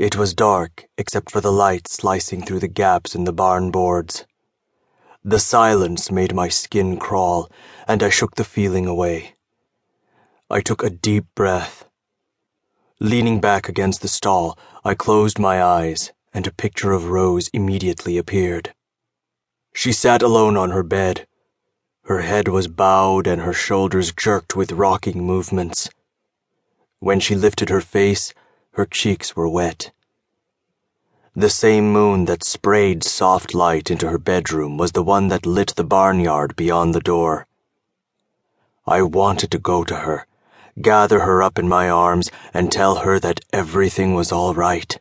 It was dark except for the light slicing through the gaps in the barn boards. The silence made my skin crawl, and I shook the feeling away. I took a deep breath. Leaning back against the stall, I closed my eyes, and a picture of Rose immediately appeared. She sat alone on her bed. Her head was bowed and her shoulders jerked with rocking movements. When she lifted her face, her cheeks were wet. The same moon that sprayed soft light into her bedroom was the one that lit the barnyard beyond the door. I wanted to go to her, gather her up in my arms, and tell her that everything was all right.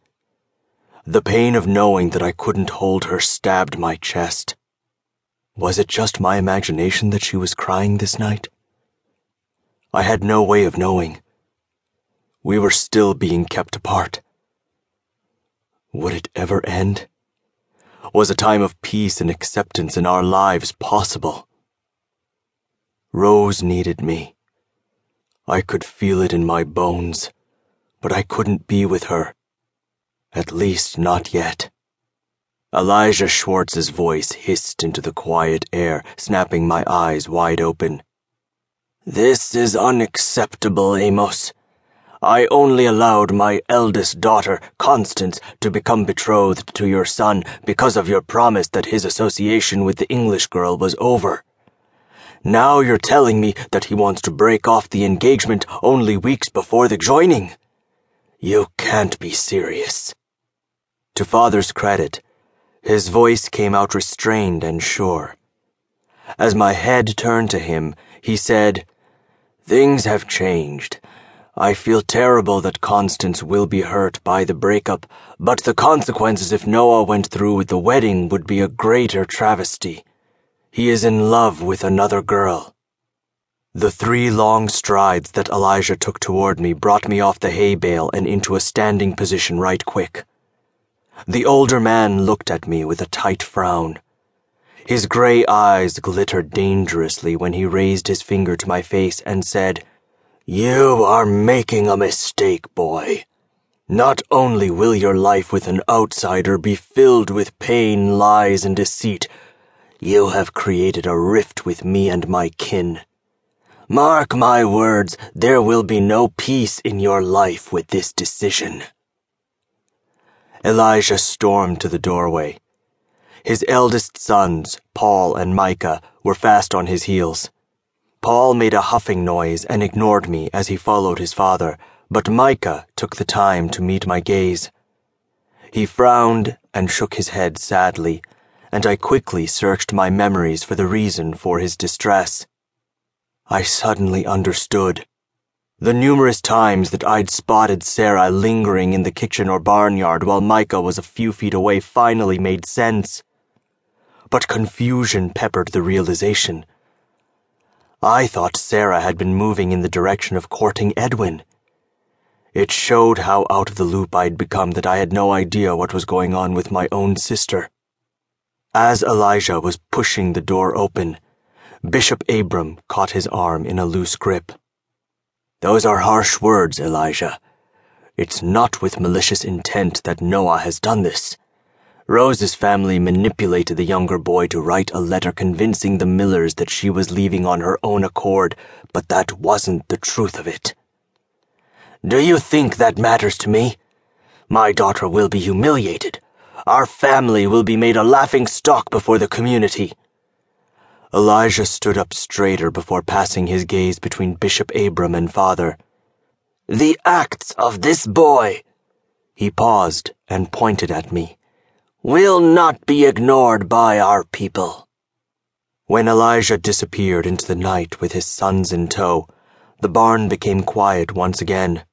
The pain of knowing that I couldn't hold her stabbed my chest. Was it just my imagination that she was crying this night? I had no way of knowing. We were still being kept apart. Would it ever end? Was a time of peace and acceptance in our lives possible? Rose needed me. I could feel it in my bones, but I couldn't be with her. At least not yet. Elijah Schwartz's voice hissed into the quiet air, snapping my eyes wide open. This is unacceptable, Amos. I only allowed my eldest daughter, Constance, to become betrothed to your son because of your promise that his association with the English girl was over. Now you're telling me that he wants to break off the engagement only weeks before the joining. You can't be serious. To father's credit, his voice came out restrained and sure. As my head turned to him, he said, Things have changed. I feel terrible that Constance will be hurt by the breakup, but the consequences if Noah went through with the wedding would be a greater travesty. He is in love with another girl. The three long strides that Elijah took toward me brought me off the hay bale and into a standing position right quick. The older man looked at me with a tight frown. His gray eyes glittered dangerously when he raised his finger to my face and said, you are making a mistake, boy. Not only will your life with an outsider be filled with pain, lies, and deceit, you have created a rift with me and my kin. Mark my words, there will be no peace in your life with this decision. Elijah stormed to the doorway. His eldest sons, Paul and Micah, were fast on his heels. Paul made a huffing noise and ignored me as he followed his father, but Micah took the time to meet my gaze. He frowned and shook his head sadly, and I quickly searched my memories for the reason for his distress. I suddenly understood. The numerous times that I'd spotted Sarah lingering in the kitchen or barnyard while Micah was a few feet away finally made sense. But confusion peppered the realization. I thought Sarah had been moving in the direction of courting Edwin. It showed how out of the loop I'd become that I had no idea what was going on with my own sister. As Elijah was pushing the door open, Bishop Abram caught his arm in a loose grip. Those are harsh words, Elijah. It's not with malicious intent that Noah has done this. Rose's family manipulated the younger boy to write a letter convincing the Millers that she was leaving on her own accord, but that wasn't the truth of it. Do you think that matters to me? My daughter will be humiliated. Our family will be made a laughing stock before the community. Elijah stood up straighter before passing his gaze between Bishop Abram and father. The acts of this boy. He paused and pointed at me will not be ignored by our people. When Elijah disappeared into the night with his sons in tow, the barn became quiet once again.